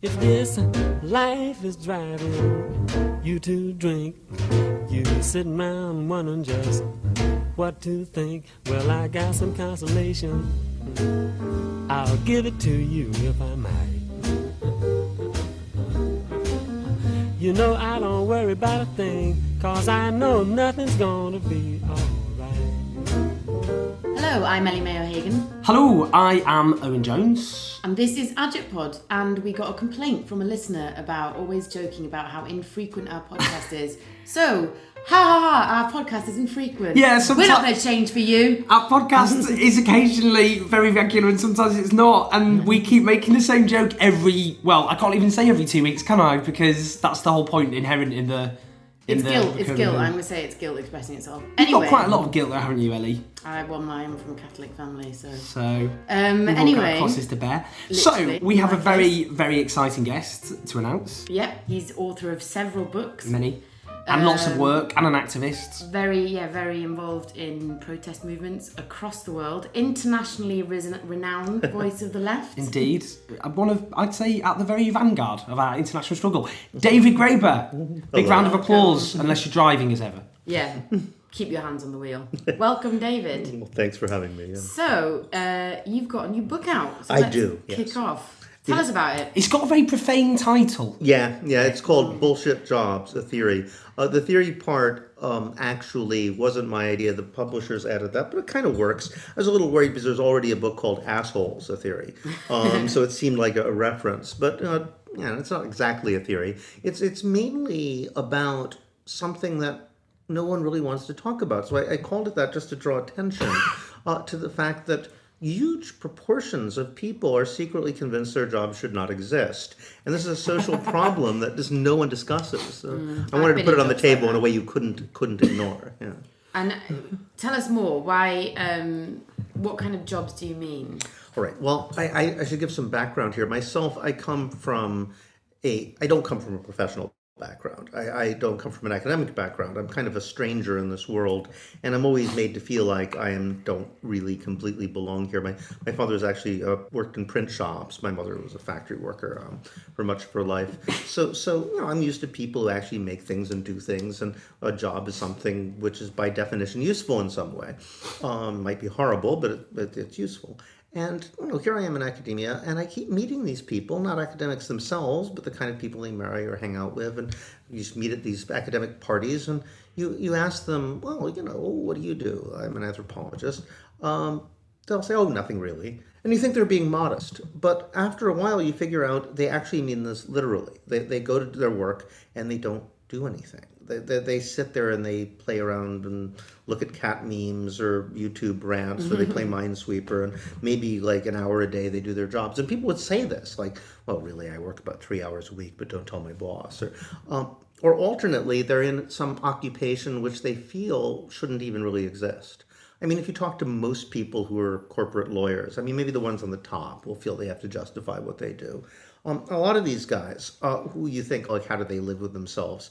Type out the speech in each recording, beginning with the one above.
If this life is driving you to drink, you sitting around wondering just what to think. Well, I got some consolation. I'll give it to you if I might. You know I don't worry about a thing, cause I know nothing's gonna be alright. Hello, I'm Ellie Mae O'Hagan, Hello, I am Owen Jones. and this is Adject Pod. And we got a complaint from a listener about always joking about how infrequent our podcast is. So, ha ha ha, our podcast is infrequent. Yeah, We're not going to change for you. Our podcast is occasionally very regular and sometimes it's not, and we keep making the same joke every. Well, I can't even say every two weeks, can I? Because that's the whole point inherent in the. It's the guilt. It's guilt. I'm going to say it's guilt expressing itself. You've Anyway, got quite a lot of guilt there, haven't you, Ellie? I well, I'm from a Catholic family, so. So. Um, we've all got anyway, crosses to bear. So we have a very, very exciting guest to announce. yep, he's author of several books. Many, and lots of Um, work, and an activist. very yeah very involved in protest movements across the world internationally risen, renowned voice of the left Indeed, one of I'd say at the very vanguard of our international struggle. David Graeber, big round of applause, unless you're driving as ever. yeah keep your hands on the wheel welcome david Well, thanks for having me. Yeah. so uh, you've got a new book out so I let's do, kick yes. off tell us about it It's got a very profane title. yeah, yeah, it's called Bullshit Jobs, a theory. Uh, the theory part um, actually wasn't my idea. The publishers added that, but it kind of works. I was a little worried because there's already a book called Assholes, a theory. Um, so it seemed like a, a reference, but uh, yeah, it's not exactly a theory. It's, it's mainly about something that no one really wants to talk about. So I, I called it that just to draw attention uh, to the fact that huge proportions of people are secretly convinced their jobs should not exist. And this is a social problem that just no one discusses. So I wanted to put it on the jobs like table in a way you couldn't couldn't ignore. Yeah. and uh, tell us more why um, what kind of jobs do you mean All right. Well, I, I, I should give some background here. Myself, I come from a. I don't come from a professional background. I, I don't come from an academic background. I'm kind of a stranger in this world, and I'm always made to feel like I am don't really completely belong here. My my father's actually uh, worked in print shops. My mother was a factory worker um, for much of her life. So so you know, I'm used to people who actually make things and do things, and a job is something which is by definition useful in some way. Um, might be horrible, but, it, but it's useful. And you know, here I am in academia, and I keep meeting these people, not academics themselves, but the kind of people they marry or hang out with, and you just meet at these academic parties, and you you ask them, well, you know, what do you do? I'm an anthropologist. Um, they'll say, oh, nothing really, and you think they're being modest, but after a while, you figure out they actually mean this literally. They they go to their work and they don't do anything. They, they, they sit there and they play around and look at cat memes or YouTube rants or they play Minesweeper and maybe like an hour a day they do their jobs. And people would say this like, well, really, I work about three hours a week, but don't tell my boss. Or, um, or alternately, they're in some occupation which they feel shouldn't even really exist. I mean, if you talk to most people who are corporate lawyers, I mean, maybe the ones on the top will feel they have to justify what they do. Um, a lot of these guys, uh, who you think, like, how do they live with themselves?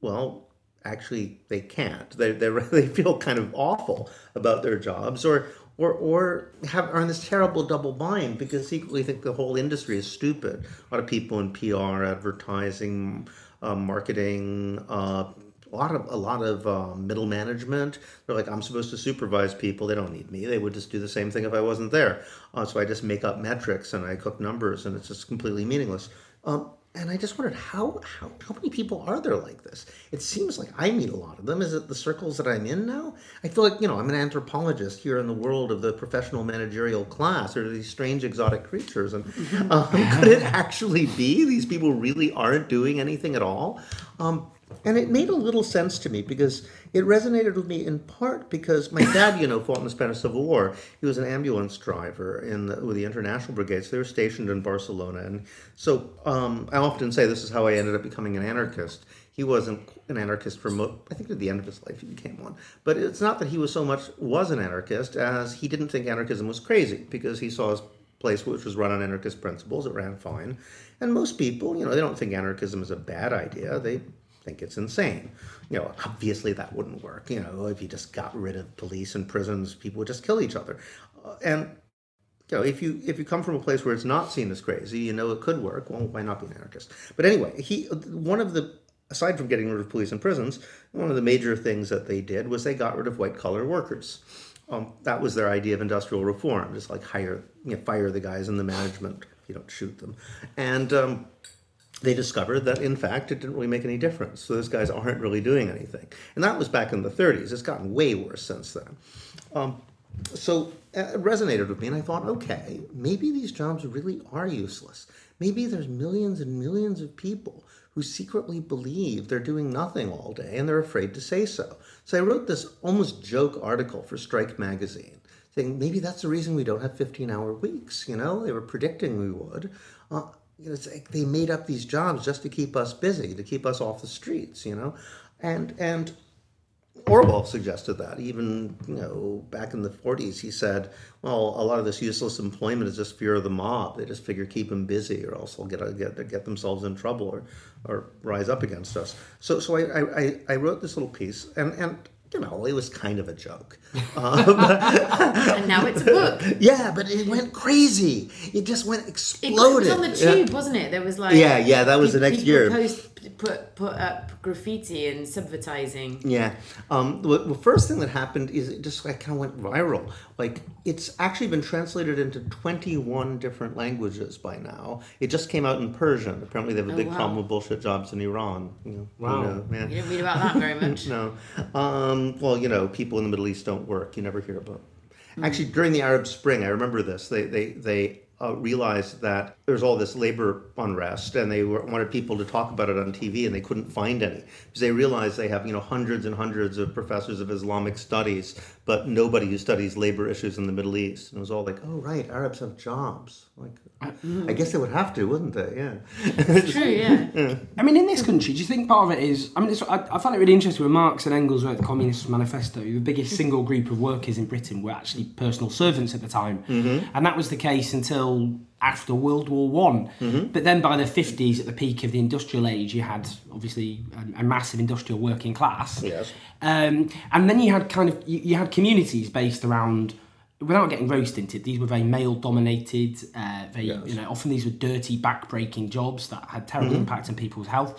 Well, actually, they can't. They they feel kind of awful about their jobs, or or or have are in this terrible double bind because secretly think the whole industry is stupid. A lot of people in PR, advertising, uh, marketing. Uh, a lot of a lot of uh, middle management. They're like, I'm supposed to supervise people. They don't need me. They would just do the same thing if I wasn't there. Uh, so I just make up metrics and I cook numbers, and it's just completely meaningless. Um, and I just wondered how, how how many people are there like this? It seems like I meet a lot of them. Is it the circles that I'm in now? I feel like you know I'm an anthropologist here in the world of the professional managerial class, or these strange exotic creatures. And um, could it actually be these people really aren't doing anything at all? Um, and it made a little sense to me because it resonated with me in part because my dad, you know, fought in the Spanish Civil War. He was an ambulance driver in the, with the international brigades. They were stationed in Barcelona, and so um, I often say this is how I ended up becoming an anarchist. He wasn't an anarchist for mo- I think at the end of his life he became one, but it's not that he was so much was an anarchist as he didn't think anarchism was crazy because he saw his place which was run on anarchist principles. It ran fine, and most people, you know, they don't think anarchism is a bad idea. They think it's insane. You know, obviously that wouldn't work. You know, if you just got rid of police and prisons, people would just kill each other. Uh, and you know, if you if you come from a place where it's not seen as crazy, you know it could work. Well, why not be an anarchist? But anyway, he one of the aside from getting rid of police and prisons, one of the major things that they did was they got rid of white collar workers. Um, that was their idea of industrial reform, just like hire, you know, fire the guys in the management you don't shoot them, and um, they discovered that in fact it didn't really make any difference. So those guys aren't really doing anything, and that was back in the 30s. It's gotten way worse since then. Um, so uh, it resonated with me, and I thought, okay, maybe these jobs really are useless. Maybe there's millions and millions of people who secretly believe they're doing nothing all day and they're afraid to say so. So I wrote this almost joke article for Strike magazine saying maybe that's the reason we don't have 15 hour weeks. You know, they were predicting we would. Uh, you know, it's like they made up these jobs just to keep us busy, to keep us off the streets, you know? And, and Orwell suggested that. Even you know, back in the 40s, he said, "Well, a lot of this useless employment is just fear of the mob. They just figure keep them busy, or else they'll get get get themselves in trouble or or rise up against us." So, so I I, I wrote this little piece, and and you know, it was kind of a joke. Um, and now it's a book. yeah, but it went crazy. It just went It exploded. was on the Yeah. tube, wasn't it? There was like Yeah, yeah, that was the next year. Post, put put up graffiti and subvertising. Yeah. Um, the, the first thing that happened is it just like kind of went viral. Like it's actually been translated into 21 different languages by now. It just came out in Persian. Apparently, they have a Oh, big wow. problem with bullshit jobs in Iran. You know, who Wow. knows, yeah. You didn't read about that very much. No. Um, well, you know, people in the Middle East don't work. You never hear about. Actually, during the Arab Spring, I remember this. They they they uh, realized that there was all this labor unrest, and they were, wanted people to talk about it on TV, and they couldn't find any because they realized they have you know hundreds and hundreds of professors of Islamic studies, but nobody who studies labor issues in the Middle East. And it was all like, oh right, Arabs have jobs. Like, I guess they would have to, wouldn't they? Yeah. True, yeah. I mean, in this country, do you think part of it is? I mean, it's, I, I find it really interesting when Marx and Engels wrote the Communist Manifesto. The biggest single group of workers in Britain were actually personal servants at the time, mm-hmm. and that was the case until after World War One. But then by the fifties, at the peak of the industrial age, you had obviously a, a massive industrial working class. Yes. Um, and then you had kind of you, you had communities based around without getting roast into it, these were very male dominated, uh, very you know, often these were dirty back breaking jobs that had terrible impact on people's health.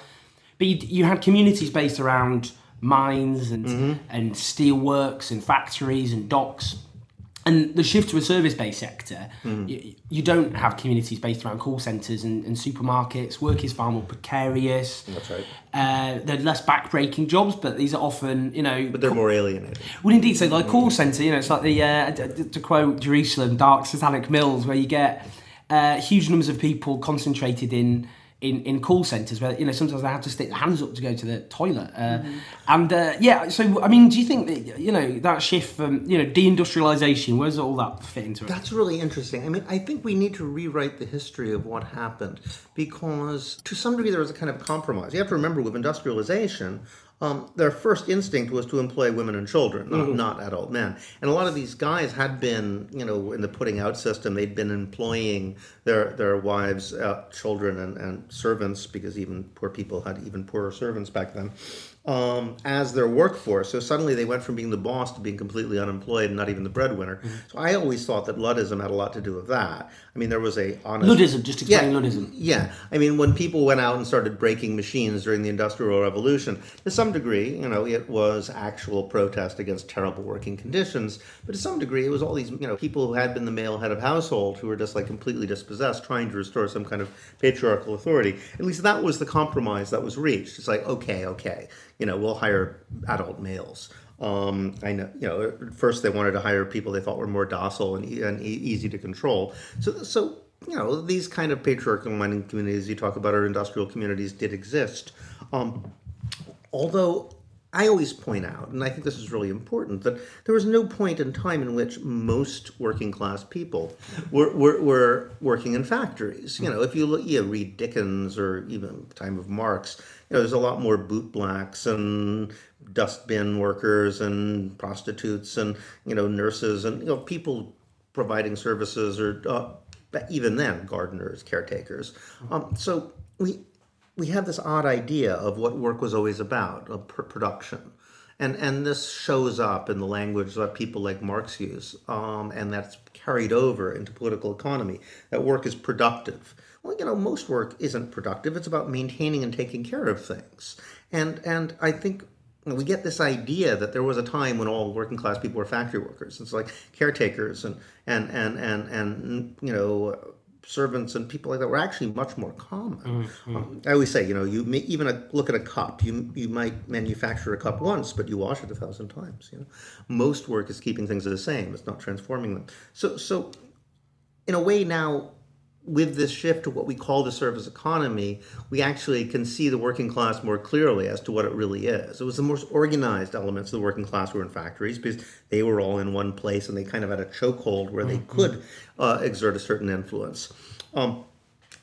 But you, you had communities based around mines and and steelworks and factories and docks. And the shift to a service based sector, you, you don't have communities based around call centres and, and supermarkets. Work is far more precarious. That's right. Uh, they're less back-breaking jobs, but these are often, you know, But they're more alienated. well, indeed. So, like call center, you know, it's like the uh, d- to quote Jerusalem, dark satanic mills, where you get uh, huge numbers of people concentrated in. In, in call centres where you know sometimes they have to stick their hands up to go to the toilet uh, and uh, yeah so I mean do you think that you know that shift from you know deindustrialisation where's all that fit into it That's really interesting. I mean, I think we need to rewrite the history of what happened because, to some degree, there was a kind of compromise. You have to remember with industrialization, um, their first instinct was to employ women and children, not, not adult men. And a lot of these guys had been, you know, in the putting out system, they'd been employing their their wives, uh, children, and, and servants because even poor people had even poorer servants back then. Um, as their workforce, so suddenly they went from being the boss to being completely unemployed and not even the breadwinner. So I always thought that Luddism had a lot to do with that. I mean, there was a honest Luddism just explain yeah, Luddism yeah, I mean, when people went out and started breaking machines during the Industrial Revolution, to some degree, you know, it was actual protest against terrible working conditions. But to some degree, it was all these, you know, people who had been the male head of household who were just like completely dispossessed, trying to restore some kind of patriarchal authority. At least that was the compromise that was reached. It's like, okay, okay, you know, we'll hire adult males. Um, I know, you know, first they wanted to hire people they thought were more docile and, and easy to control. So, so you know, these kind of patriarchal mining communities you talk about, or industrial communities, did exist. Um, although I always point out, and I think this is really important, that there was no point in time in which most working class people were, were, were working in factories. You know, if you look, you read Dickens or even the time of Marx, know, there's a lot more bootblacks and dustbin workers and prostitutes and you know nurses and you know people providing services or uh, even then gardeners caretakers um, so we we have this odd idea of what work was always about of pr- production and and this shows up in the language that people like Marx use, um, and that's carried over into political economy. That work is productive. Well, you know, most work isn't productive. It's about maintaining and taking care of things, and and I think we get this idea that there was a time when all working class people were factory workers. It's like caretakers and and and and and you know servants and people like that were actually much more common. Mm-hmm. Um, I always say, you know, you may, even a, look at a cup. You you might manufacture a cup once, but you wash it a thousand times. You know, most work is keeping things the same. It's not transforming them. So so, in a way, now with this shift to what we call the service economy, we actually can see the working class more clearly as to what it really is. It was the most organized elements of the working class were in factories because they were all in one place and they kind of had a chokehold where they could uh, exert a certain influence. Um,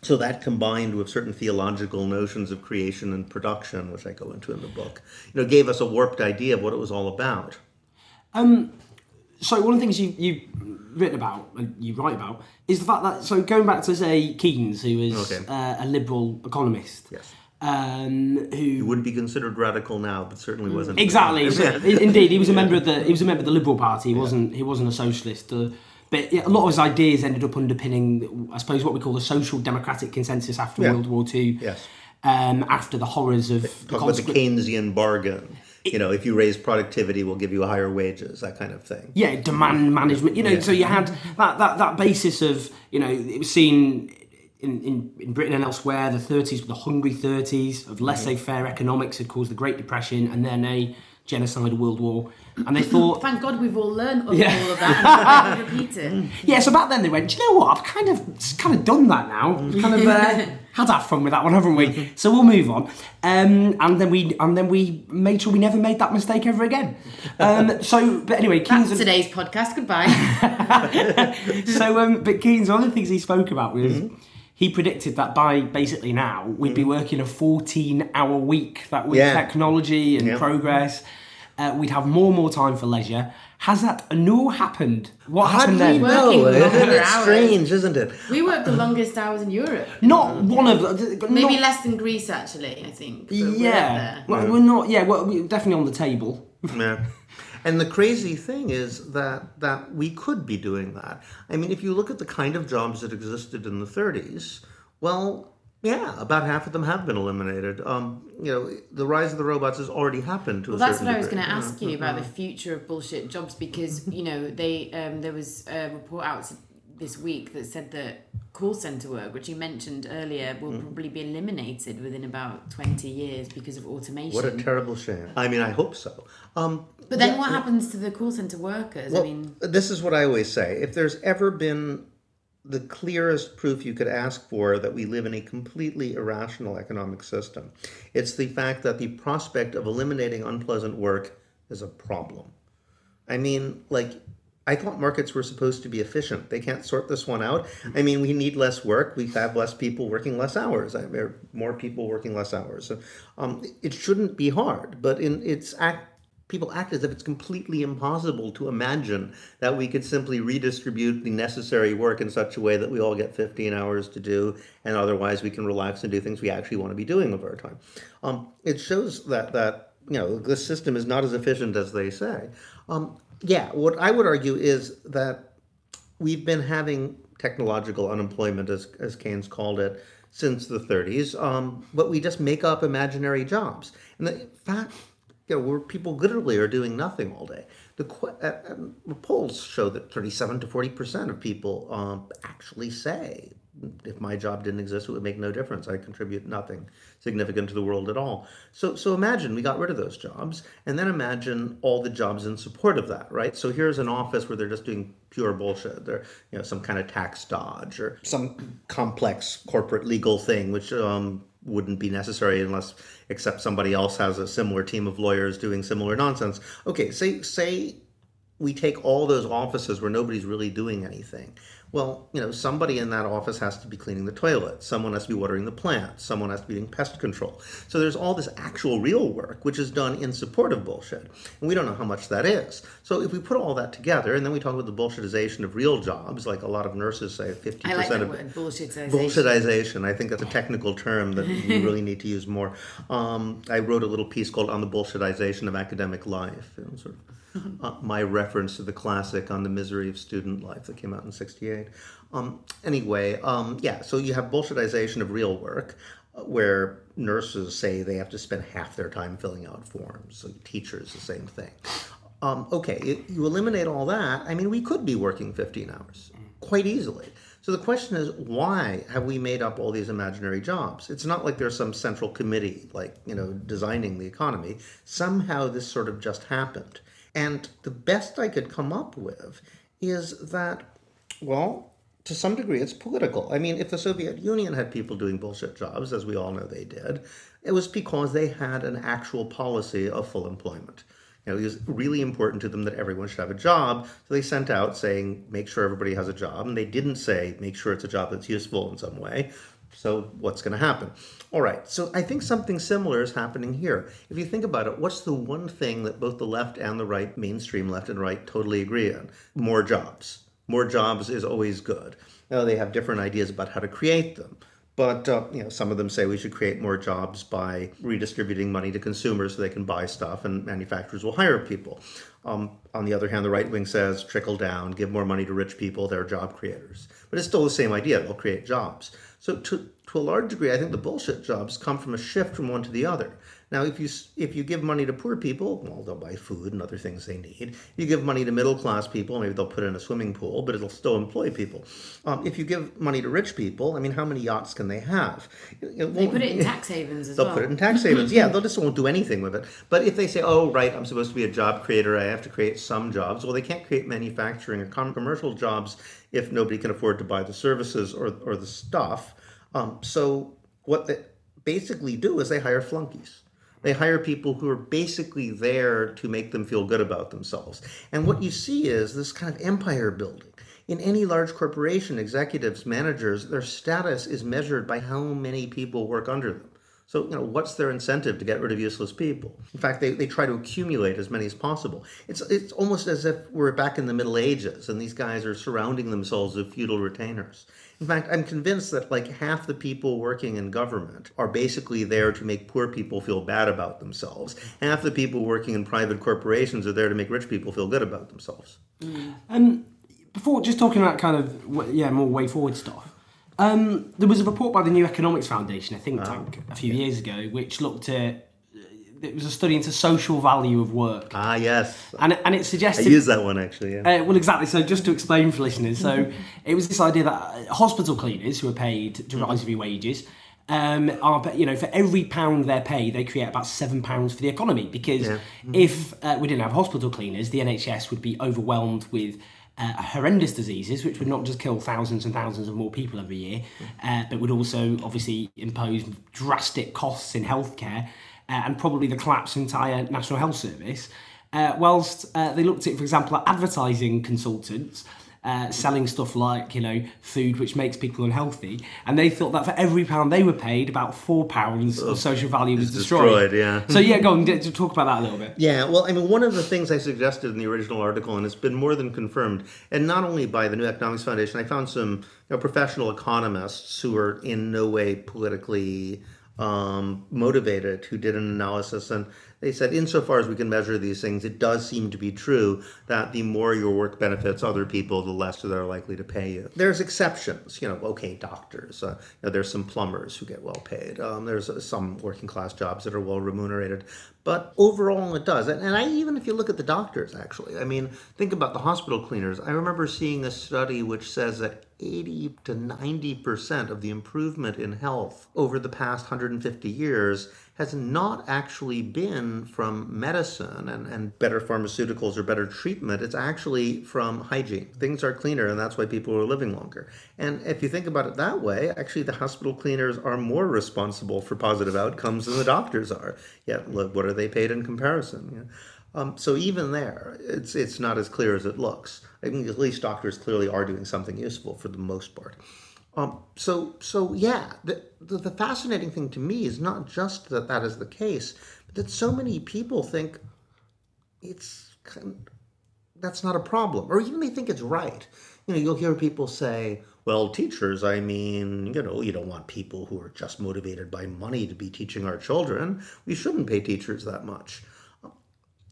so that combined with certain theological notions of creation and production, which I go into in the book, you know, gave us a warped idea of what it was all about. So one of the things you, you've written about and you write about is the fact that so going back to say Keynes, who is Okay. uh, a liberal economist, Yes. um, who wouldn't be considered radical now, but certainly wasn't. Exactly. So, i- indeed, he was a member of the he was a member of the Liberal Party. He wasn't he wasn't a socialist. Uh, but yeah, a lot of his ideas ended up underpinning, I suppose, what we call the social democratic consensus after Yeah. World War Two. Yes. Um, after the horrors of the Talk about the conscript- Keynesian bargain. You know, if you raise productivity, we'll give you higher wages, that kind of thing. yeah, demand management. You know, so you had that, that that basis of you know it was seen in, in, in Britain and elsewhere. The 30s the hungry 30s of laissez-faire economics had caused the Great Depression and then a genocidal world war. And they thought, Thank God we've all learned of Yeah. all of that and repeat it. Yeah, so back then they went, Do you know what? I've kind of kind of done that now. We've kind of uh, had our fun with that one, haven't we? So we'll move on. Um, and then we and then we made sure we never made that mistake ever again. Um, so, but anyway, Keynes. That's today's podcast. Goodbye. so, um, but Keynes, one of the things he spoke about was. He predicted that by basically now we'd be working a 14 hour week, that with Yeah. technology and Yeah. progress, uh, we'd have more and more time for leisure. Has that no happened? What happened we then? Working know? longer Isn't it hours. strange, isn't it? we work the longest hours in Europe. Not one of the. Maybe not- less than Greece, actually, I think. but we're Yeah, there. well, we're not. Yeah, well, we're definitely on the table. Yeah. And the crazy thing is that that we could be doing that. I mean, if you look at the kind of jobs that existed in the 30s, well, yeah, about half of them have been eliminated. Um, you know, the rise of the robots has already happened to Well, that's what I was going to ask you about the future of bullshit jobs because Mm-hmm. you know they um, there was a report out this week that said that call center work, which you mentioned earlier, will Mm. probably be eliminated within about twenty years because of automation. What a terrible shame. I mean, I hope so. Um, but then what happens to the call center workers? I mean, this is what I always say. If there's ever been the clearest proof you could ask for that we live in a completely irrational economic system, it's the fact that the prospect of eliminating unpleasant work is a problem. I mean, like, I thought markets were supposed to be efficient. They can't sort this one out. I mean, we need less work. We have less people working less hours. I mean, more people working less hours. So, um, it shouldn't be hard, but in its act, people act as if it's completely impossible to imagine that we could simply redistribute the necessary work in such a way that we all get 15 hours to do, and otherwise we can relax and do things we actually want to be doing of our time. Um, it shows that that you know the system is not as efficient as they say. Um, yeah, what I would argue is that we've been having technological unemployment, as, as Keynes called it, since the 30s, um, but we just make up imaginary jobs. And the fact, you know, where people literally are doing nothing all day. The uh, um, polls show that 37 to 40 percent of people um, actually say, if my job didn't exist, it would make no difference. I contribute nothing significant to the world at all. So, so imagine we got rid of those jobs, and then imagine all the jobs in support of that, right? So here's an office where they're just doing pure bullshit. They're, you know, some kind of tax dodge or some complex corporate legal thing, which um, wouldn't be necessary unless except somebody else has a similar team of lawyers doing similar nonsense. Okay, say say we take all those offices where nobody's really doing anything. Well, you know, somebody in that office has to be cleaning the toilet. Someone has to be watering the plants. Someone has to be doing pest control. So there's all this actual real work, which is done in support of bullshit. And we don't know how much that is. So if we put all that together, and then we talk about the bullshitization of real jobs, like a lot of nurses say 50% I like of word, bullshitization. Bullshitization. I think that's a technical term that we really need to use more. Um, I wrote a little piece called "On the Bullshitization of Academic Life," you know, sort of uh, my reference to the classic "On the Misery of Student Life" that came out in '68. Um, anyway, um, yeah. So you have bullshitization of real work, uh, where nurses say they have to spend half their time filling out forms. So teachers, the same thing. Um, okay, you eliminate all that. I mean, we could be working 15 hours quite easily. So the question is, why have we made up all these imaginary jobs? It's not like there's some central committee, like, you know, designing the economy. Somehow this sort of just happened. And the best I could come up with is that, well, to some degree, it's political. I mean, if the Soviet Union had people doing bullshit jobs, as we all know they did, it was because they had an actual policy of full employment. You know, it was really important to them that everyone should have a job. So they sent out saying, make sure everybody has a job. And they didn't say, make sure it's a job that's useful in some way. So what's going to happen? All right. So I think something similar is happening here. If you think about it, what's the one thing that both the left and the right, mainstream left and right, totally agree on? More jobs. More jobs is always good. Now they have different ideas about how to create them. But uh, you know, some of them say we should create more jobs by redistributing money to consumers so they can buy stuff, and manufacturers will hire people. Um, on the other hand, the right wing says trickle down, give more money to rich people; they're job creators. But it's still the same idea; they'll create jobs. So to to a large degree, I think the bullshit jobs come from a shift from one to the other. Now, if you if you give money to poor people, well, they'll buy food and other things they need. You give money to middle class people, maybe they'll put it in a swimming pool, but it'll still employ people. Um, if you give money to rich people, I mean, how many yachts can they have? It they put it in tax havens as they'll well. put it in tax havens. yeah, they'll just won't do anything with it. But if they say, "Oh, right, I'm supposed to be a job creator, I have to create some jobs," well, they can't create manufacturing or commercial jobs if nobody can afford to buy the services or or the stuff. Um, so what they basically do is they hire flunkies. They hire people who are basically there to make them feel good about themselves. And what you see is this kind of empire building. In any large corporation, executives, managers, their status is measured by how many people work under them. So, you know, what's their incentive to get rid of useless people? In fact, they, they try to accumulate as many as possible. It's, it's almost as if we're back in the Middle Ages and these guys are surrounding themselves with feudal retainers. In fact, I'm convinced that like half the people working in government are basically there to make poor people feel bad about themselves. Half the people working in private corporations are there to make rich people feel good about themselves. Um, before just talking about kind of yeah more way forward stuff. Um, there was a report by the New Economics Foundation, I think, tank, a few years ago, which looked at it was a study into social value of work, Ah, yes. and and it suggested I use that one actually. Yeah. Uh, well, exactly. So, just to explain for listeners, so it was this idea that uh, hospital cleaners who are paid derisory wages, um, are you know for every pound they're paid, they create about seven pounds for the economy. Because Yeah. if uh, we didn't have hospital cleaners, the NHS would be overwhelmed with. Uh, horrendous diseases, which would not just kill thousands and thousands of more people every year, uh, but would also obviously impose drastic costs in healthcare uh, and probably the collapse of the entire National Health Service. Uh, whilst uh, they looked at, for example, at advertising consultants uh, selling stuff like, you know, food which makes people unhealthy, and they thought that for every pound they were paid, about four pounds of social value was destroyed. destroyed, yeah. So yeah, go on, d- to talk about that a little bit. Yeah, well, I mean, one of the things I suggested in the original article, and it's been more than confirmed, and not only by the New Economics Foundation, I found some you know, professional economists who are in no way politically um, motivated who did an analysis, and they said, insofar as we can measure these things, it does seem to be true that the more your work benefits other people, the less they're likely to pay you. There's exceptions, you know. Okay, doctors. Uh, you know, there's some plumbers who get well paid. Um, there's uh, some working class jobs that are well remunerated, but overall it does. And, and I even if you look at the doctors, actually, I mean, think about the hospital cleaners. I remember seeing a study which says that 80 to 90 percent of the improvement in health over the past 150 years has not actually been from medicine and, and better pharmaceuticals or better treatment. It's actually from hygiene. Things are cleaner, and that's why people are living longer. And if you think about it that way, actually, the hospital cleaners are more responsible for positive outcomes than the doctors are. Yet, look, what are they paid in comparison? Um, so even there, it's it's not as clear as it looks. I mean, at least doctors clearly are doing something useful for the most part. Um, so so yeah, the, the the fascinating thing to me is not just that that is the case, but that so many people think it's that's not a problem, or even they think it's right. You know, you'll hear people say, "Well, teachers, I mean, you know, you don't want people who are just motivated by money to be teaching our children. We shouldn't pay teachers that much."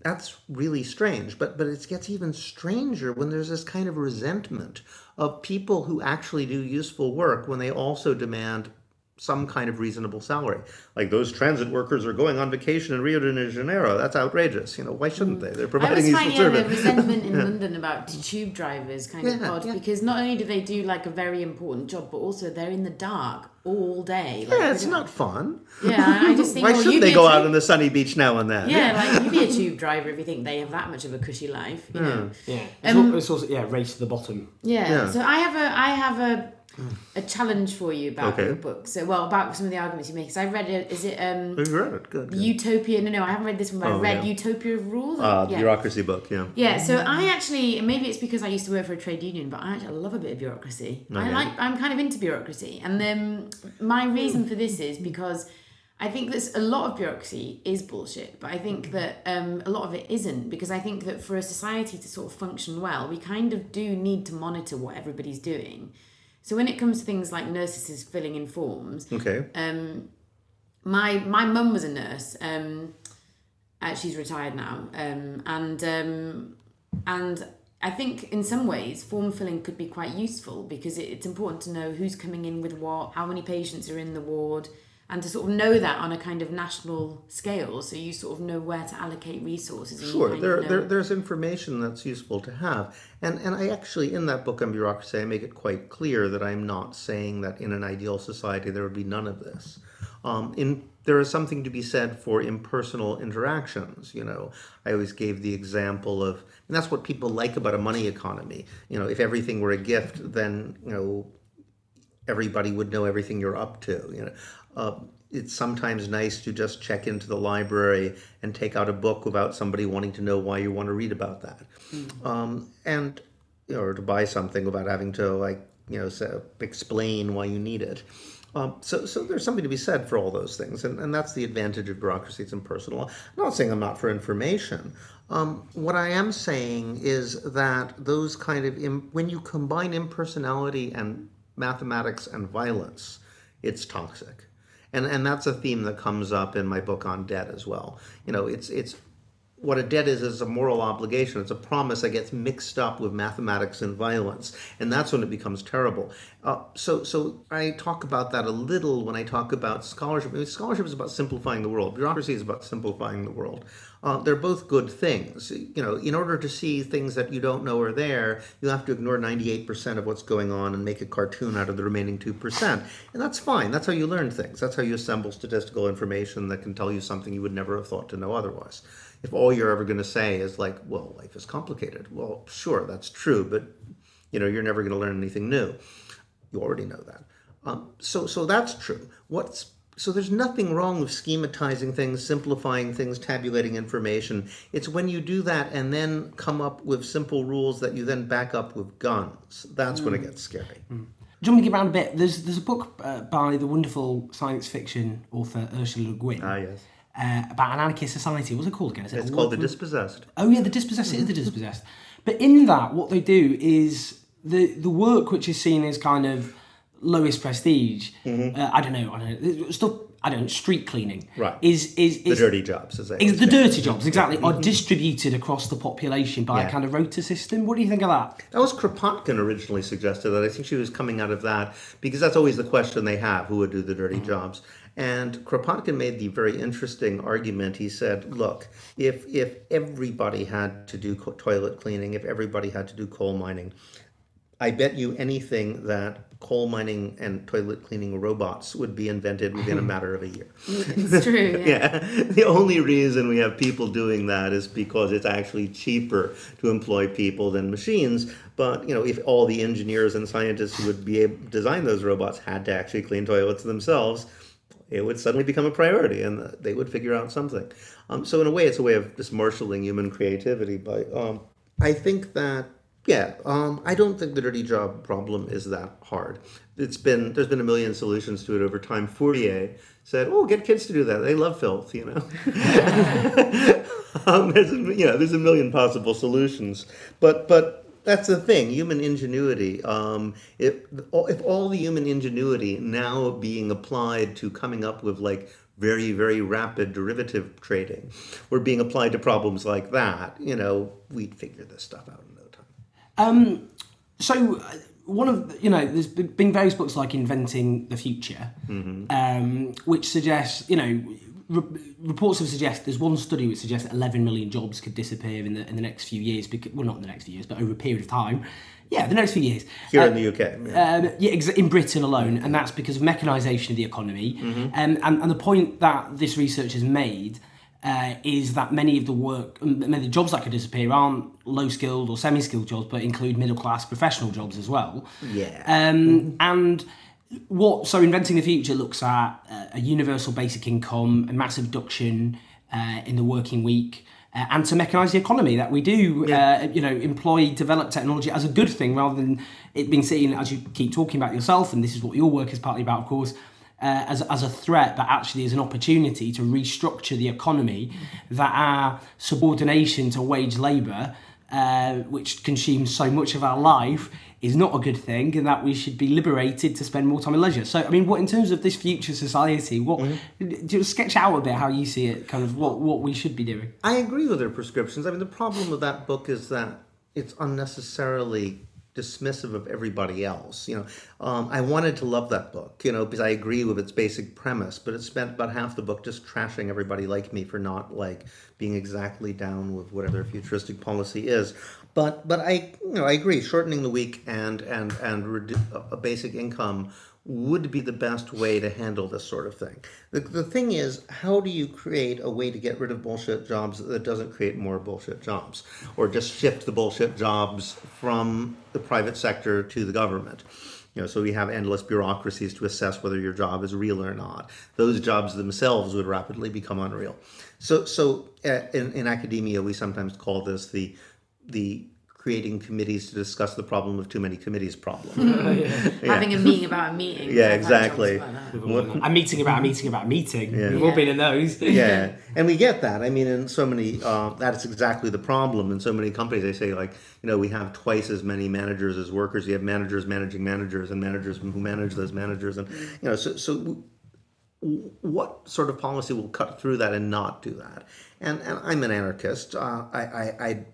That's really strange, but but it gets even stranger when there's this kind of resentment of people who actually do useful work when they also demand some kind of reasonable salary. Like those transit workers are going on vacation in Rio de Janeiro. That's outrageous. You know, why shouldn't they? They're I providing always useful find yeah, the service. resentment in London about t- tube drivers kind of odd yeah. because not only do they do like a very important job, but also they're in the dark all day. Like, Yeah, it's don't- not fun. Yeah, I just think. Why well, shouldn't they go tube- out on the sunny beach now and then? Yeah, like you be a tube driver if you think they have that much of a cushy life. You know. Yeah, it's, Um, al- it's also yeah, race to the bottom. Yeah. Yeah. So I have a I have a a challenge for you about Okay. your book. So well about some of the arguments you make. Because I read it. Is it um You've read it. Good. good. Utopia? No, no, I haven't read this one. But I Oh, read yeah. Utopia of Rules. Uh, the yeah. bureaucracy book, yeah. Yeah, so I actually maybe it's because I used to work for a trade union, but I actually love a bit of bureaucracy. I like I'm kind of into bureaucracy, and then my reason for this is because I think that a lot of bureaucracy is bullshit, but I think that um, a lot of it isn't because I think that for a society to sort of function well, we kind of do need to monitor what everybody's doing. So when it comes to things like nurses filling in forms, Okay. um, my my mum was a nurse. Um, uh, she's retired now, um, and um, and I think in some ways form filling could be quite useful because it, it's important to know who's coming in with what, how many patients are in the ward, and to sort of know that on a kind of national scale, so you sort of know where to allocate resources. And Sure, there, there, there's information that's useful to have. And, and I actually, in that book on bureaucracy, I make it quite clear that I'm not saying that in an ideal society there would be none of this. Um, in, there is something to be said for impersonal interactions. You know, I always gave the example of, and that's what people like about a money economy. You know, if everything were a gift, then, you know, everybody would know everything you're up to. You know, uh, it's sometimes nice to just check into the library and take out a book without somebody wanting to know why you want to read about that, um, and you know, or to buy something without having to like you know explain why you need it. Um, so, so there's something to be said for all those things, and, and that's the advantage of bureaucracy. It's impersonal. I'm not saying I'm not for information. Um, what I am saying is that those kind of Im- when you combine impersonality and mathematics and violence, it's toxic, and and that's a theme that comes up in my book on debt as well. You know, it's it's what a debt is is a moral obligation. It's a promise that gets mixed up with mathematics and violence, and that's when it becomes terrible. Uh, so, so I talk about that a little when I talk about scholarship. I mean, scholarship is about simplifying the world. Bureaucracy is about simplifying the world. Uh, they're both good things. You know, in order to see things that you don't know are there, you have to ignore 98% of what's going on and make a cartoon out of the remaining 2%. And that's fine. That's how you learn things. That's how you assemble statistical information that can tell you something you would never have thought to know otherwise. If all you're ever going to say is like, well, life is complicated. Well, sure, that's true, but you know, you're never going to learn anything new. You already know that. Um, so, so that's true. What's so there's nothing wrong with schematizing things, simplifying things, tabulating information. It's when you do that and then come up with simple rules that you then back up with guns. That's when it gets scary. Do you want me to get around a bit? There's there's a book uh, by the wonderful science fiction author Ursula Le Guin Ah, yes. Uh, about an anarchist society. What's it called again? Is it It's called the dispossessed. Oh yeah, the dispossessed is the mm-hmm. dispossessed. But in that, what they do is the the work which is seen as kind of lowest prestige. Mm-hmm. Uh, I don't know. I don't know uh, stuff. I don't know. Street cleaning. Right. Is is The dirty jobs, as I is the dirty jobs exactly are mm-hmm. distributed across the population by a kind of rota system. What do you think of that? That was Kropotkin originally suggested that. I think she was coming out of that because that's always the question they have who would do the dirty jobs. And Kropotkin made the very interesting argument. He said, look, if, if everybody had to do co- toilet cleaning, if everybody had to do coal mining, I bet you anything that coal mining and toilet cleaning robots would be invented within a matter of a year. it's true. Yeah. Yeah, the only reason we have people doing that is because it's actually cheaper to employ people than machines. But you know, if all the engineers and scientists who would be able to design those robots had to actually clean toilets themselves, it would suddenly become a priority and they would figure out something. Um, so in a way, it's a way of just marshaling human creativity. But um, I think that yeah, um, I don't think the dirty job problem is that hard. It's been there's been a million solutions to it over time. Fourier said, "Oh, get kids to do that. They love filth," you know. um, there's a, you know, there's a million possible solutions, but but that's the thing human ingenuity um, if, if all the human ingenuity now being applied to coming up with like very very rapid derivative trading were being applied to problems like that you know we'd figure this stuff out in no time um, so uh, one of you know there's been various books like inventing the future mm-hmm. um, which suggests you know re- reports have suggested there's one study which suggests that 11 million jobs could disappear in the in the next few years. Because, well, not in the next few years, but over a period of time. Yeah, the next few years. Here uh, in the UK. Yeah, um, yeah ex- in Britain alone, and that's because of mechanisation of the economy. Mm-hmm. Um, and, and the point that this research has made uh, is that many of the work, many of the jobs that could disappear aren't low skilled or semi skilled jobs, but include middle class professional jobs as well. Yeah. Um, mm-hmm. And what so inventing the future looks at uh, a universal basic income, a massive reduction uh, in the working week. Uh, and to mechanise the economy that we do, yeah. Uh, you know, employ develop technology as a good thing rather than it being seen as you keep talking about yourself, and this is what your work is partly about, of course, uh, as, as a threat, but actually as an opportunity to restructure the economy. That our subordination to wage labour, uh, which consumes so much of our life, is not a good thing and that we should be liberated to spend more time in leisure. So, I mean, what in terms of this future society, what mm-hmm. do you sketch out a bit how you see it, kind of what, what we should be doing? I agree with their prescriptions. I mean, the problem with that book is that it's unnecessarily dismissive of everybody else. You know, um, I wanted to love that book, you know, because I agree with its basic premise, but it spent about half the book just trashing everybody like me for not like being exactly down with whatever futuristic policy is. But but I you know I agree. Shortening the week and and and redu- a basic income would be the best way to handle this sort of thing. The, the thing is, how do you create a way to get rid of bullshit jobs that doesn't create more bullshit jobs? Or just shift the bullshit jobs from the private sector to the government? You know, so we have endless bureaucracies to assess whether your job is real or not. Those jobs themselves would rapidly become unreal. So, so uh, in, in academia, we sometimes call this the the creating committees to discuss the problem of too many committees problem. yeah. Having a meeting about a meeting. Yeah, exactly. a meeting about a meeting about a meeting. Yeah. We've all been in those. yeah, and we get that. I mean, in so many, uh, that's exactly the problem. In so many companies, they say like, you know, we have twice as many managers as workers. You have managers managing managers and managers who manage those managers, and you know, so so what sort of policy will cut through that and not do that? And, and I'm an anarchist. Uh, I, I, I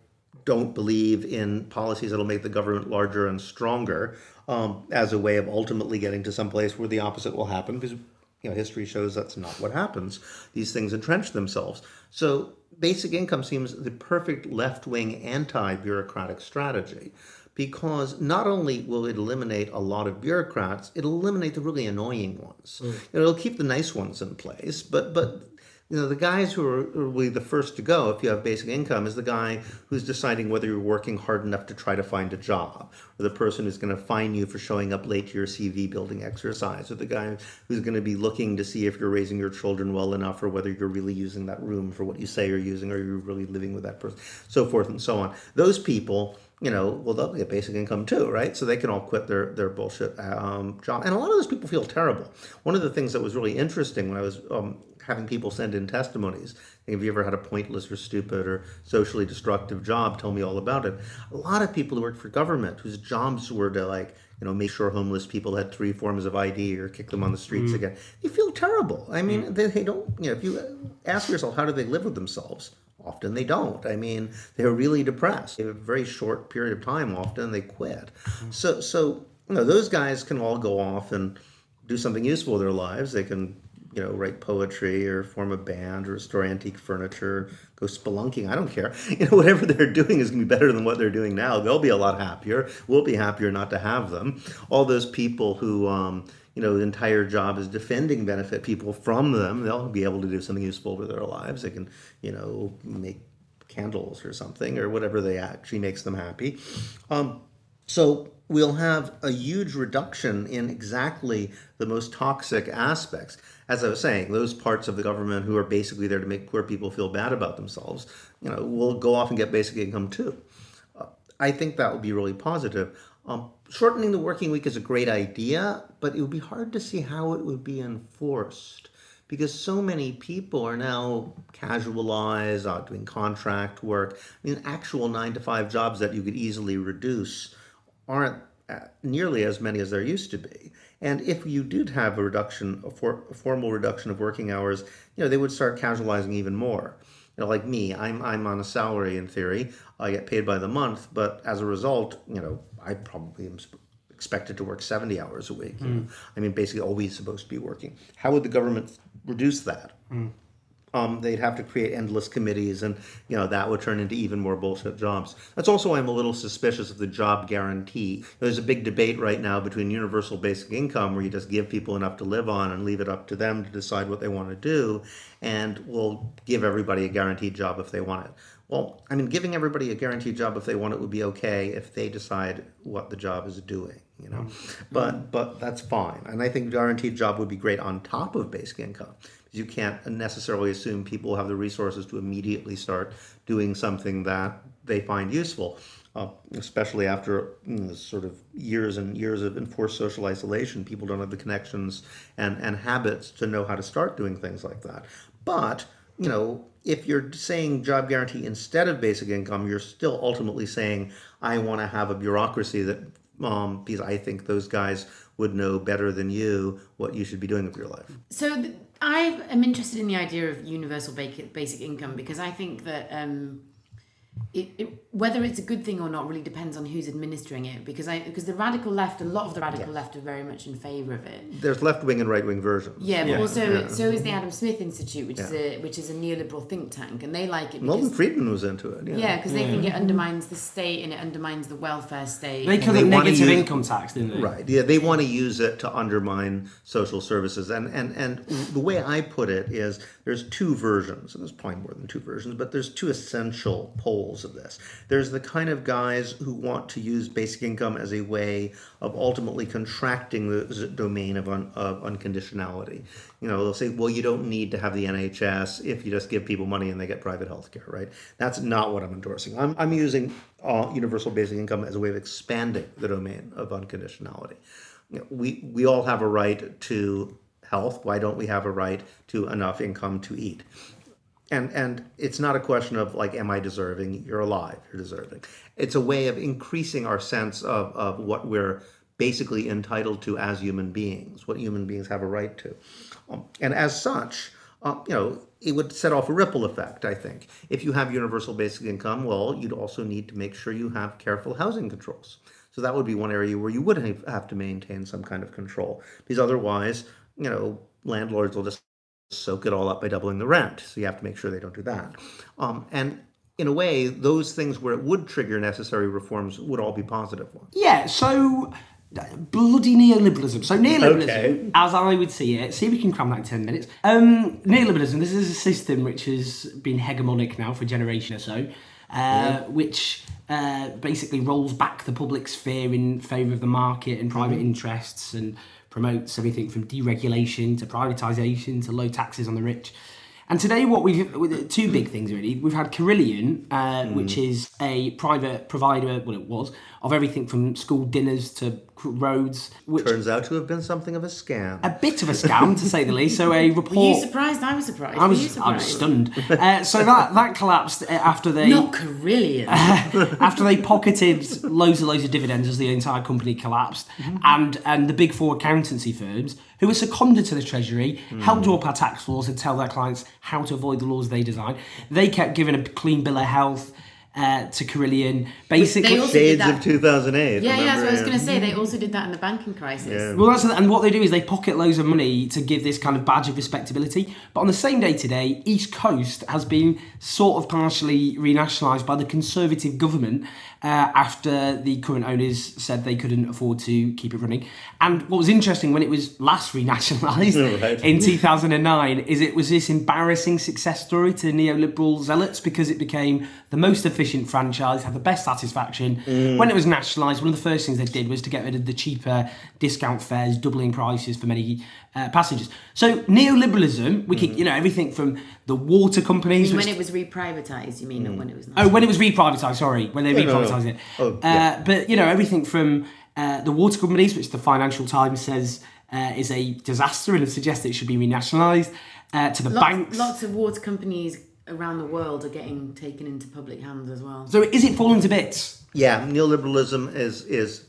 don't believe in policies that'll make the government larger and stronger um, as a way of ultimately getting to some place where the opposite will happen because you know history shows that's not what happens these things entrench themselves so basic income seems the perfect left-wing anti-bureaucratic strategy because not only will it eliminate a lot of bureaucrats, it'll eliminate the really annoying ones. Mm. It'll keep the nice ones in place, but but you know, the guys who are really the first to go, if you have basic income, is the guy who's deciding whether you're working hard enough to try to find a job, or the person who's going to fine you for showing up late to your CV building exercise, or the guy who's going to be looking to see if you're raising your children well enough, or whether you're really using that room for what you say you're using, or you're really living with that person, so forth and so on. Those people you know, well, they'll get basic income too, right? So they can all quit their their bullshit um, job. And a lot of those people feel terrible. One of the things that was really interesting when I was um, having people send in testimonies. Have you ever had a pointless or stupid or socially destructive job? Tell me all about it. A lot of people who work for government whose jobs were to like, you know, make sure homeless people had three forms of ID or kick them on the streets mm. again. They feel terrible. I mean, mm. they, they don't, you know, if you ask yourself, how do they live with themselves? Often they don't. I mean, they're really depressed. They have a very short period of time. Often they quit. Mm. So, so you know, those guys can all go off and do something useful with their lives. They can you know, write poetry or form a band or restore antique furniture, go spelunking. I don't care. You know, whatever they're doing is going to be better than what they're doing now. They'll be a lot happier. We'll be happier not to have them. All those people who, um, you know, the entire job is defending benefit people from them, they'll be able to do something useful with their lives. They can, you know, make candles or something or whatever they actually makes them happy. Um, So we'll have a huge reduction in exactly the most toxic aspects. As I was saying, those parts of the government who are basically there to make poor people feel bad about themselves, you know, will go off and get basic income too. Uh, I think that would be really positive. Um, shortening the working week is a great idea, but it would be hard to see how it would be enforced because so many people are now casualized, out doing contract work. I mean, actual nine to five jobs that you could easily reduce aren't uh, nearly as many as there used to be. And if you did have a reduction, a, for, a formal reduction of working hours, you know, they would start casualizing even more. You know, like me, I'm I'm on a salary in theory. I get paid by the month, but as a result, you know, I probably am expected to work 70 hours a week. Mm. I mean, basically always supposed to be working. How would the government reduce that? Mm um, they'd have to create endless committees, and you know that would turn into even more bullshit jobs. That's also why I'm a little suspicious of the job guarantee. There's a big debate right now between universal basic income, where you just give people enough to live on and leave it up to them to decide what they want to do, and we'll give everybody a guaranteed job if they want it. Well, I mean, giving everybody a guaranteed job if they want it would be okay if they decide what the job is doing, you know. Mm-hmm. But but that's fine, and I think guaranteed job would be great on top of basic income you can't necessarily assume people have the resources to immediately start doing something that they find useful. Uh, especially after you know, sort of years and years of enforced social isolation, people don't have the connections and, and habits to know how to start doing things like that. But, you know, if you're saying job guarantee instead of basic income, you're still ultimately saying, I want to have a bureaucracy that, um, because I think those guys would know better than you what you should be doing with your life. So, th- I am interested in the idea of universal basic income because I think that um, it, it, whether it's a good thing or not really depends on who's administering it because I because the radical left a lot of the radical yes. left are very much in favor of it. There's left wing and right wing versions. Yeah, but yeah. also yeah. so is the Adam Smith Institute, which yeah. is a which is a neoliberal think tank, and they like it. Milton Friedman was into it. Yeah, because they think it undermines the state and it undermines the welfare state. They call it negative use, income tax, didn't they? Right. Yeah, they want to use it to undermine social services, and and and the way I put it is there's two versions, and there's probably more than two versions, but there's two essential poles of this. There's the kind of guys who want to use basic income as a way of ultimately contracting the domain of, un, of unconditionality. You know, they'll say, well, you don't need to have the NHS if you just give people money and they get private health care, right? That's not what I'm endorsing. I'm, I'm using uh, universal basic income as a way of expanding the domain of unconditionality. You know, we, we all have a right to health. Why don't we have a right to enough income to eat? And and it's not a question of like am i deserving? You're alive you're deserving. It's a way of increasing our sense of, of what we're basically entitled to as human beings what human beings have a right to. Um, and as such uh, you know it would set off a ripple effect i think. If you have universal basic income well you'd also need to make sure you have careful housing controls. So that would be one area where you would have to maintain some kind of control. Because otherwise you know landlords will just soak it all up by doubling the rent. So you have to make sure they don't do that. Um, and in a way, those things where it would trigger necessary reforms would all be positive ones. Yeah, so bloody neoliberalism. So neoliberalism, okay. as I would see it, see if we can cram that in 10 minutes. Um, neoliberalism, this is a system which has been hegemonic now for a generation or so, uh, yeah. which uh, basically rolls back the public sphere in favour of the market and private mm-hmm. interests and promotes everything from deregulation to privatisation to low taxes on the rich. And today, what we've two big things really. We've had Carillion, uh, mm. which is a private provider. Well, it was of everything from school dinners to roads. Which Turns out to have been something of a scam. A bit of a scam, to say the least. So a report. Were you surprised? I was surprised. I was. I was stunned. Uh, so that that collapsed uh, after they. Not Carillion. Uh, after they pocketed loads and loads of dividends as the entire company collapsed, mm-hmm. and and the big four accountancy firms who were seconded to the Treasury mm. helped draw up our tax laws and tell their clients how to avoid the laws they design. They kept giving a clean bill of health uh, to Carillion. Basically, shades of 2008. Yeah, yeah, that's what I was going to say. They also did that in the banking crisis. Yeah. Well, that's and what they do is they pocket loads of money to give this kind of badge of respectability. But on the same day today, East Coast has been sort of partially renationalised by the Conservative government uh, after the current owners said they couldn't afford to keep it running. And what was interesting when it was last renationalised Right. in 2009 is it was this embarrassing success story to neoliberal zealots because it became the most efficient franchise, had the best satisfaction. When it was nationalised, one of the first things they did was to get rid of the cheaper discount fares, doubling prices for many uh, passengers. So neoliberalism, we could, you know, everything from the water companies. when it was reprivatized, you mean, not when it was not? Oh, when it was reprivatised, sorry, when they no, no. reprivatised it. Oh, yeah. uh, but you know, everything from uh, the water companies, which the Financial Times says uh, is a disaster and have suggested it should be renationalised, uh, to the lots, banks. lots of water companies around the world are getting taken into public hands as well. So is it falling to bits? Yeah, neoliberalism is is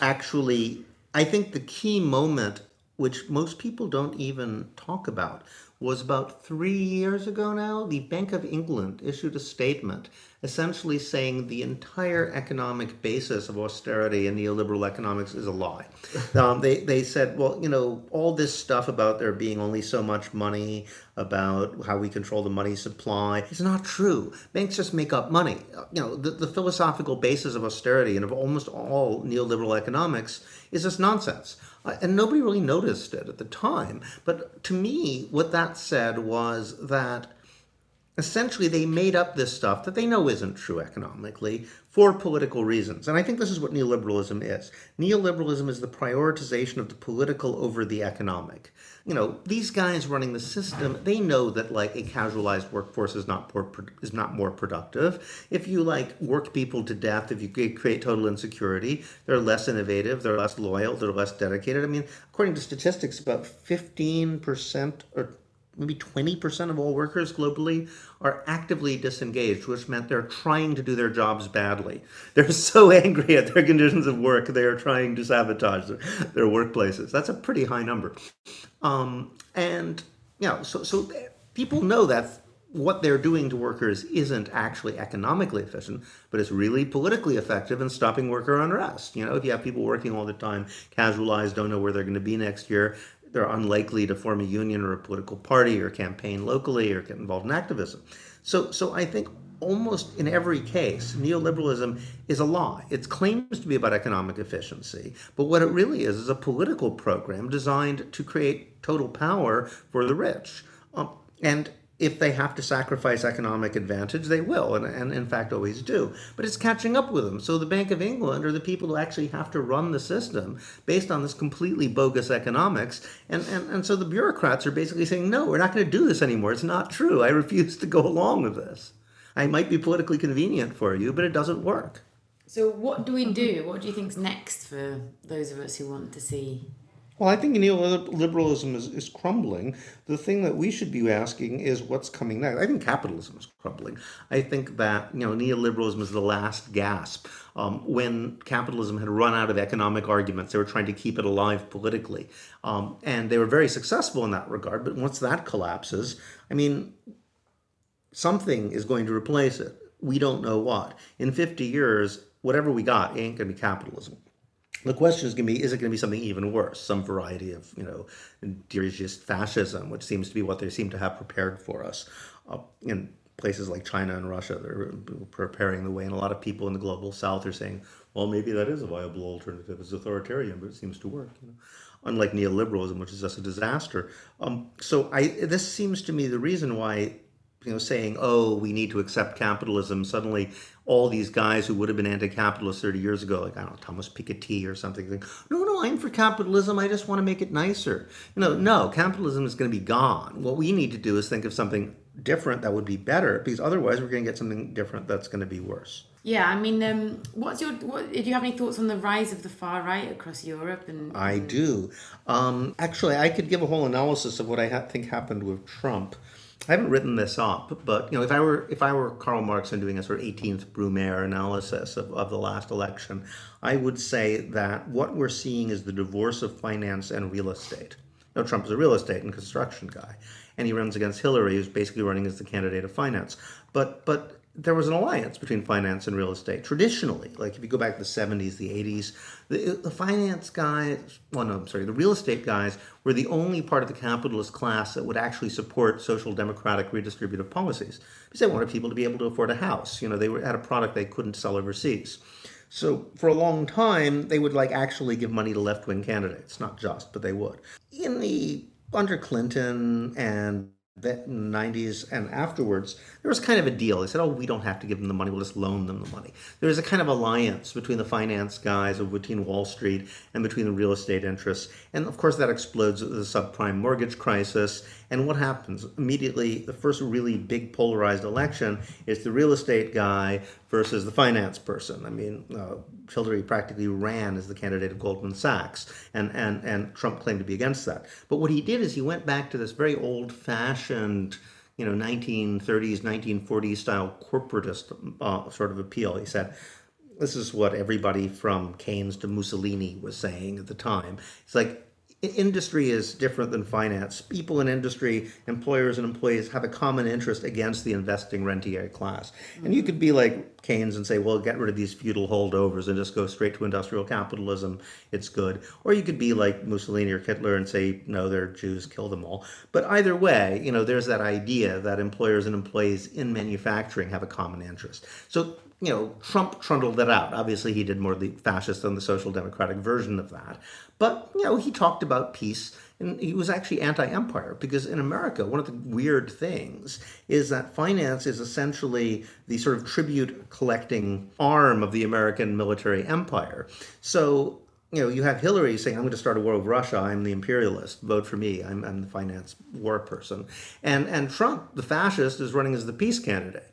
actually I think the key moment which most people don't even talk about was about 3 years ago now the Bank of England issued a statement essentially saying the entire economic basis of austerity and neoliberal economics is a lie. Um, they, they said, well, you know, all this stuff about there being only so much money, about how we control the money supply, is not true. Banks just make up money. Uh, You know, the, the philosophical basis of austerity and of almost all neoliberal economics is just nonsense. And nobody really noticed it at the time. But to me, what that said was that essentially they made up this stuff that they know isn't true economically for political reasons. And I think this is what neoliberalism is. Neoliberalism is the prioritization of the political over the economic. You know, these guys running the system, they know that like a casualized workforce is not more is not more productive. If you like work people to death, if you create total insecurity, they're less innovative, they're less loyal, they're less dedicated. I mean, according to statistics, about 15% or maybe 20% of all workers globally are actively disengaged, which meant they're trying to do their jobs badly. They're so angry at their conditions of work, they are trying to sabotage their, their workplaces. That's a pretty high number. Um, and, you know, so, so people know that what they're doing to workers isn't actually economically efficient, but it's really politically effective in stopping worker unrest. You know, if you have people working all the time, casualized, don't know where they're going to be next year, they're unlikely to form a union or a political party or campaign locally or get involved in activism. So, so I think almost in every case, neoliberalism is a lie. It claims to be about economic efficiency, but what it really is is a political program designed to create total power for the rich. Um, and if they have to sacrifice economic advantage, they will, and, and in fact always do. But it's catching up with them. So the Bank of England are the people who actually have to run the system based on this completely bogus economics. And, and, and so the bureaucrats are basically saying, no, we're not going to do this anymore. It's not true. I refuse to go along with this. I might be politically convenient for you, but it doesn't work. So, what do we mm-hmm. do? What do you think's next for those of us who want to see? Well, I think neoliberalism is, is crumbling. The thing that we should be asking is what's coming next. I think capitalism is crumbling. I think that you know neoliberalism is the last gasp. Um, when capitalism had run out of economic arguments, they were trying to keep it alive politically, um, and they were very successful in that regard. But once that collapses, I mean, something is going to replace it. We don't know what. In 50 years, whatever we got ain't going to be capitalism. The question is going to be: Is it going to be something even worse? Some variety of, you know, dirigist fascism, which seems to be what they seem to have prepared for us uh, in places like China and Russia. They're preparing the way, and a lot of people in the global South are saying, "Well, maybe that is a viable alternative. It's authoritarian, but it seems to work." You know? Unlike neoliberalism, which is just a disaster. Um, so, I this seems to me the reason why you know, saying, "Oh, we need to accept capitalism." Suddenly, all these guys who would have been anti-capitalist 30 years ago, like I don't know, Thomas Piketty or something, think, "No, no, I'm for capitalism. I just want to make it nicer." You know, no, capitalism is going to be gone. What we need to do is think of something different that would be better, because otherwise, we're going to get something different that's going to be worse. Yeah, I mean, um, what's your? What, do you have any thoughts on the rise of the far right across Europe? And I do. Um, actually, I could give a whole analysis of what I ha- think happened with Trump. I haven't written this up, but you know, if I were if I were Karl Marx and doing a sort of 18th Brumaire analysis of, of the last election, I would say that what we're seeing is the divorce of finance and real estate. You know, Trump is a real estate and construction guy, and he runs against Hillary, who's basically running as the candidate of finance. But but there was an alliance between finance and real estate traditionally. Like if you go back to the 70s, the 80s, the, the finance guys, well, no, I'm sorry, the real estate guys were the only part of the capitalist class that would actually support social democratic redistributive policies because they wanted people to be able to afford a house. You know, they were, had a product they couldn't sell overseas. So for a long time, they would like actually give money to left wing candidates, not just, but they would. In the under Clinton and the 90s and afterwards, there was kind of a deal. They said, oh, we don't have to give them the money, we'll just loan them the money. There was a kind of alliance between the finance guys, of between Wall Street, and between the real estate interests. And of course, that explodes with the subprime mortgage crisis. And what happens? Immediately, the first really big polarized election is the real estate guy versus the finance person. I mean, uh, Hillary practically ran as the candidate of Goldman Sachs, and, and, and Trump claimed to be against that. But what he did is he went back to this very old fashioned, you know, 1930s, 1940s style corporatist uh, sort of appeal. He said, this is what everybody from Keynes to Mussolini was saying at the time. It's like industry is different than finance. People in industry, employers and employees, have a common interest against the investing rentier class. And you could be like Keynes and say, well, get rid of these feudal holdovers and just go straight to industrial capitalism. It's good. Or you could be like Mussolini or Hitler and say, no, they're Jews, kill them all. But either way, you know, there's that idea that employers and employees in manufacturing have a common interest. So you know, Trump trundled that out. Obviously, he did more the fascist than the social democratic version of that. But, you know, he talked about peace and he was actually anti empire because in America, one of the weird things is that finance is essentially the sort of tribute collecting arm of the American military empire. So, you know, you have Hillary saying, I'm going to start a war with Russia. I'm the imperialist. Vote for me. I'm, I'm the finance war person. And, and Trump, the fascist, is running as the peace candidate.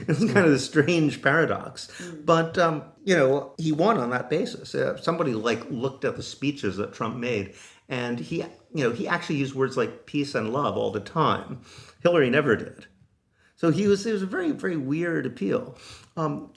It's kind of a strange paradox. But, um, you know, he won on that basis. Uh, somebody like looked at the speeches that Trump made and he, you know, he actually used words like peace and love all the time. Hillary never did. So he was, it was a very, very weird appeal. Um,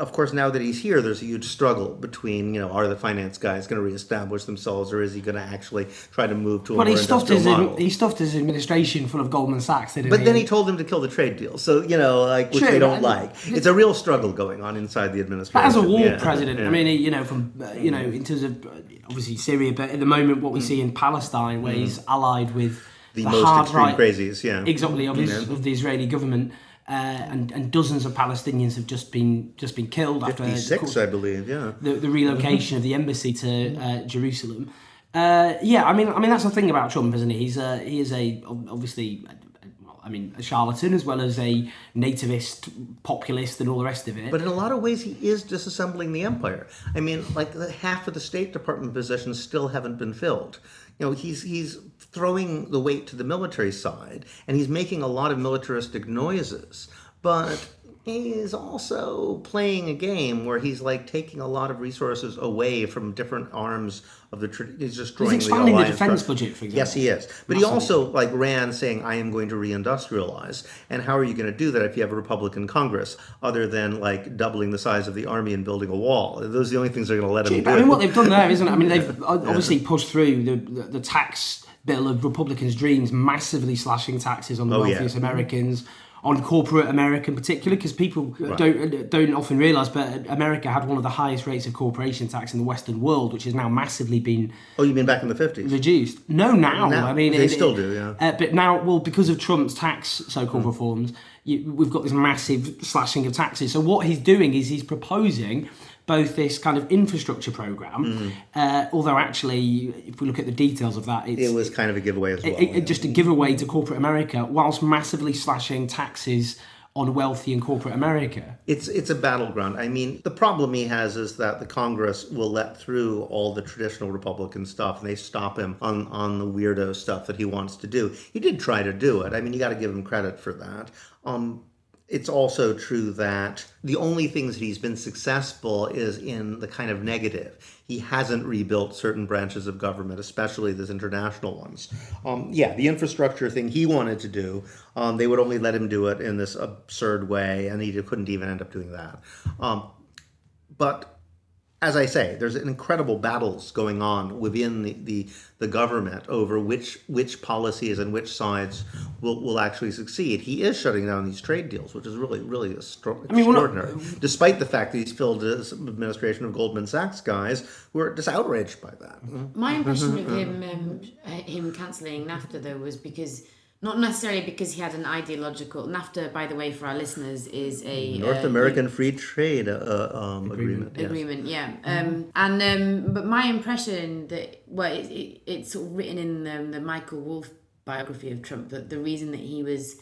of course, now that he's here, there's a huge struggle between, you know, are the finance guys going to reestablish themselves, or is he going to actually try to move to a well, more he stuffed his model? he stuffed his administration full of Goldman Sachs, didn't But he? then he told them to kill the trade deal. So, you know, like, which True, they don't like. It's a real struggle going on inside the administration. But as a war Yeah, president, yeah. I mean, you know, from uh, you know, in terms of uh, obviously Syria, but at the moment, what we see in Palestine, where he's allied with the, the, most hard extreme right, crazies, yeah. exactly of, Yeah. of the Israeli government, uh, and and dozens of Palestinians have just been just been killed after the, I believe, yeah. the, the relocation of the embassy to uh, Jerusalem. Uh, yeah, I mean, I mean that's the thing about Trump, isn't he? He's a, he is a obviously, well, I mean, a charlatan as well as a nativist populist and all the rest of it. But in a lot of ways, he is disassembling the empire. I mean, like the, half of the State Department positions still haven't been filled. You know, he's he's throwing the weight to the military side, and he's making a lot of militaristic noises. But he is also playing a game where he's like taking a lot of resources away from different arms of the. Tra- he's destroying expanding the, the defense structure. budget, for example. Yes, he is. But he also like ran saying, "I am going to reindustrialize." And how are you going to do that if you have a Republican Congress, other than like doubling the size of the army and building a wall? Those are the only things they're going to let him do. I mean, what they've done there, isn't it? I mean, they've obviously pushed through the, the, the tax bill of Republicans' dreams, massively slashing taxes on the Oh, yeah. wealthiest Americans, on corporate America in particular, because people don't don't often realise, but America had one of the highest rates of corporation tax in the Western world, which has now massively been oh, you mean back in the fifties? reduced. No, now. Now. I mean, They still do, yeah. Uh, but now, well, because of Trump's tax so-called Hmm. reforms, you, we've got this massive slashing of taxes. So what he's doing is he's proposing both this kind of infrastructure program, Hmm. uh, although actually, if we look at the details of that, it's It was kind of a giveaway as well. it- it- yeah. just a giveaway to corporate America, whilst massively slashing taxes on wealthy and corporate America. It's it's a battleground. I mean, the problem he has is that the Congress will let through all the traditional Republican stuff, and they stop him on on the weirdo stuff that he wants to do. He did try to do it. I mean, you got to give him credit for that. Um, it's also true that the only things that he's been successful is in the kind of negative. He hasn't rebuilt certain branches of government, especially those international ones. Um, yeah, the infrastructure thing he wanted to do, um, they would only let him do it in this absurd way, and he couldn't even end up doing that. Um, but as I say, there's incredible battles going on within the, the, the government over which which policies and which sides will, will actually succeed. He is shutting down these trade deals, which is really really extra- mean, not- extraordinary. Despite the fact that he's filled his administration of Goldman Sachs guys who are just outraged by that. My impression of him um, uh, him cancelling NAFTA though was because not necessarily because he had an ideological NAFTA. By the way, for our listeners, is a North uh, American Free Trade uh, um, Agreement. yes. agreement yeah um and um but my impression that well it, it, it's sort of written in um, the michael wolff biography of trump that the reason that he was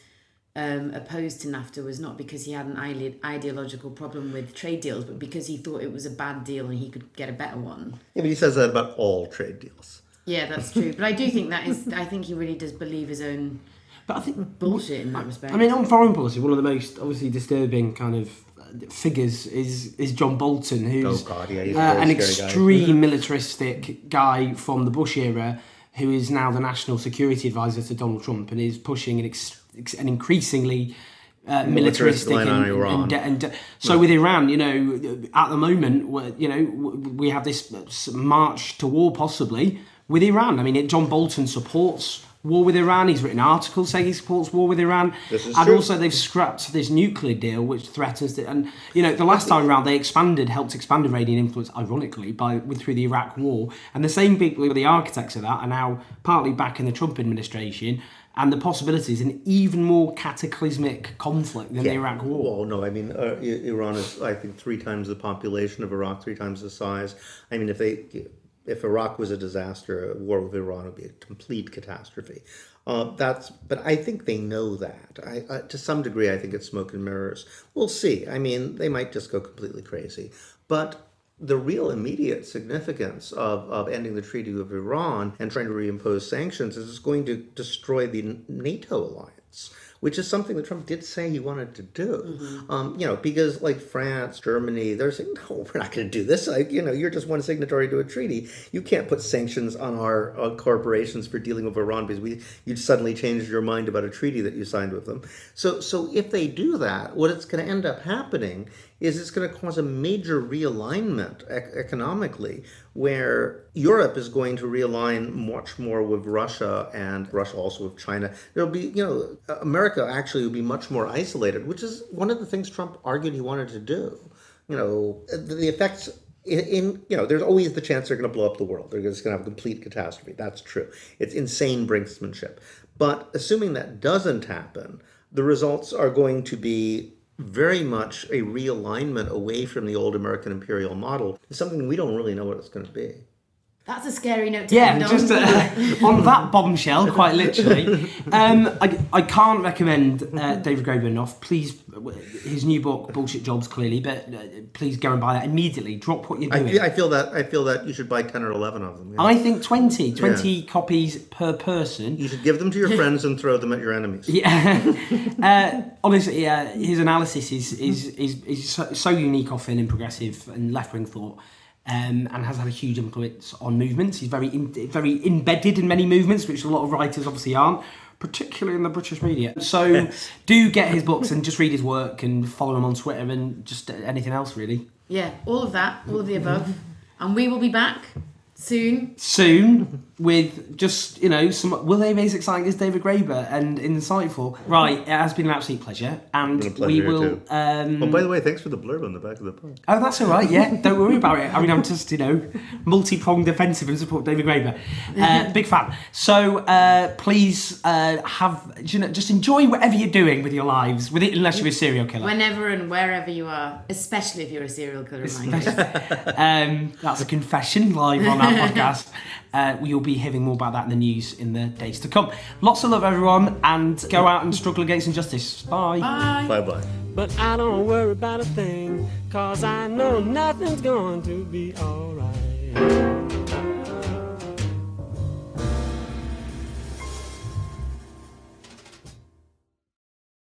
um, opposed to NAFTA was not because he had an ide- ideological problem with trade deals, but because he thought it was a bad deal and he could get a better one. Yeah, but he says that about all trade deals. Yeah, that's true. But I do think that is. I think he really does believe his own But I think bullshit in that respect. I mean, on foreign policy, one of the most obviously disturbing kind of uh, figures is is John Bolton, who's Oh, God, yeah, he's uh, a very an scary guy. extreme militaristic guy from the Bush era, who is now the national security advisor to Donald Trump and is pushing an, ex- ex- an increasingly uh, militaristic and, and, de- and de- so with Iran, you know, at the moment, we're- you know, we have this march to war possibly with Iran. I mean, it, John Bolton supports war with Iran. He's written articles saying he supports war with Iran. This is and true. also they've scrapped this nuclear deal, which threatens it. And you know, the last time around they expanded, helped expand Iranian influence, ironically, by with through the Iraq War. And the same people who were the architects of that are now partly back in the Trump administration. And the possibilities an even more cataclysmic conflict than the Iraq War. Well, no, I mean, uh, Iran is, I think, three times the population of Iraq, three times the size. I mean, if they, if Iraq was a disaster, a war with Iran would be a complete catastrophe. Uh, that's, but I think they know that. I, I, to some degree, I think it's smoke and mirrors. We'll see. I mean, they might just go completely crazy, but. The real immediate significance of, of ending the Treaty with Iran and trying to reimpose sanctions is it's going to destroy the NATO alliance which is something that Trump did say he wanted to do. Um, you know, because like France, Germany, they're saying, no, we're not going to do this. Like, you know, you're just one signatory to a treaty. You can't put sanctions on our uh, corporations for dealing with Iran because we you suddenly changed your mind about a treaty that you signed with them. So, so if they do that, what it's going to end up happening is it's going to cause a major realignment ec- economically where Europe is going to realign much more with Russia and Russia also with China. There'll be, you know, America actually will be much more isolated, which is one of the things Trump argued he wanted to do. You know, the, effects in, in, you know, there's always the chance they're going to blow up the world. They're just going to have a complete catastrophe. That's true. It's insane brinksmanship. But assuming that doesn't happen, the results are going to be very much a realignment away from the old American imperial model. It's something we don't really know what it's going to be. That's a scary note to Yeah, end on. just uh, on that bombshell, quite literally. Um, I, I can't recommend uh, David Graeber enough. Please, his new book, Bullshit Jobs, clearly, but uh, please go and buy that immediately. Drop what you're I doing. feel, I feel that I feel that you should buy ten or eleven of them. yeah. I think 20, 20 copies per person. you should give them to your friends and throw them at your enemies. Yeah, uh, honestly, uh, his analysis is is is, is so, so unique, often in progressive and left wing thought, um, and has had a huge influence on movements. He's very in, very embedded in many movements, which a lot of writers obviously aren't, particularly in the British media. So, do get his books and just read his work and follow him on Twitter and just anything else really. yeah, all of that, all of the above, and we will be back soon. Soon with just you know some will they be as exciting as David Graeber and insightful? Right, it has been an absolute pleasure, and pleasure we will. Um, Oh, by the way, thanks for the blurb on the back of the book. Oh, that's all right. Yeah, don't worry about it. I mean, I'm just you know multi-pronged defensive and support David Graeber. Uh, big fan. So uh, please uh, have you know just enjoy whatever you're doing with your lives, with it unless you're a serial killer. Whenever and wherever you are, especially if you're a serial killer. in. Um, that's a confession live on our podcast. Uh, we'll be hearing more about that in the news in the days to come. Lots of love, everyone, and go out and struggle against injustice. Bye. Bye. Bye bye. But I don't worry about a thing, cause I know nothing's going to be alright.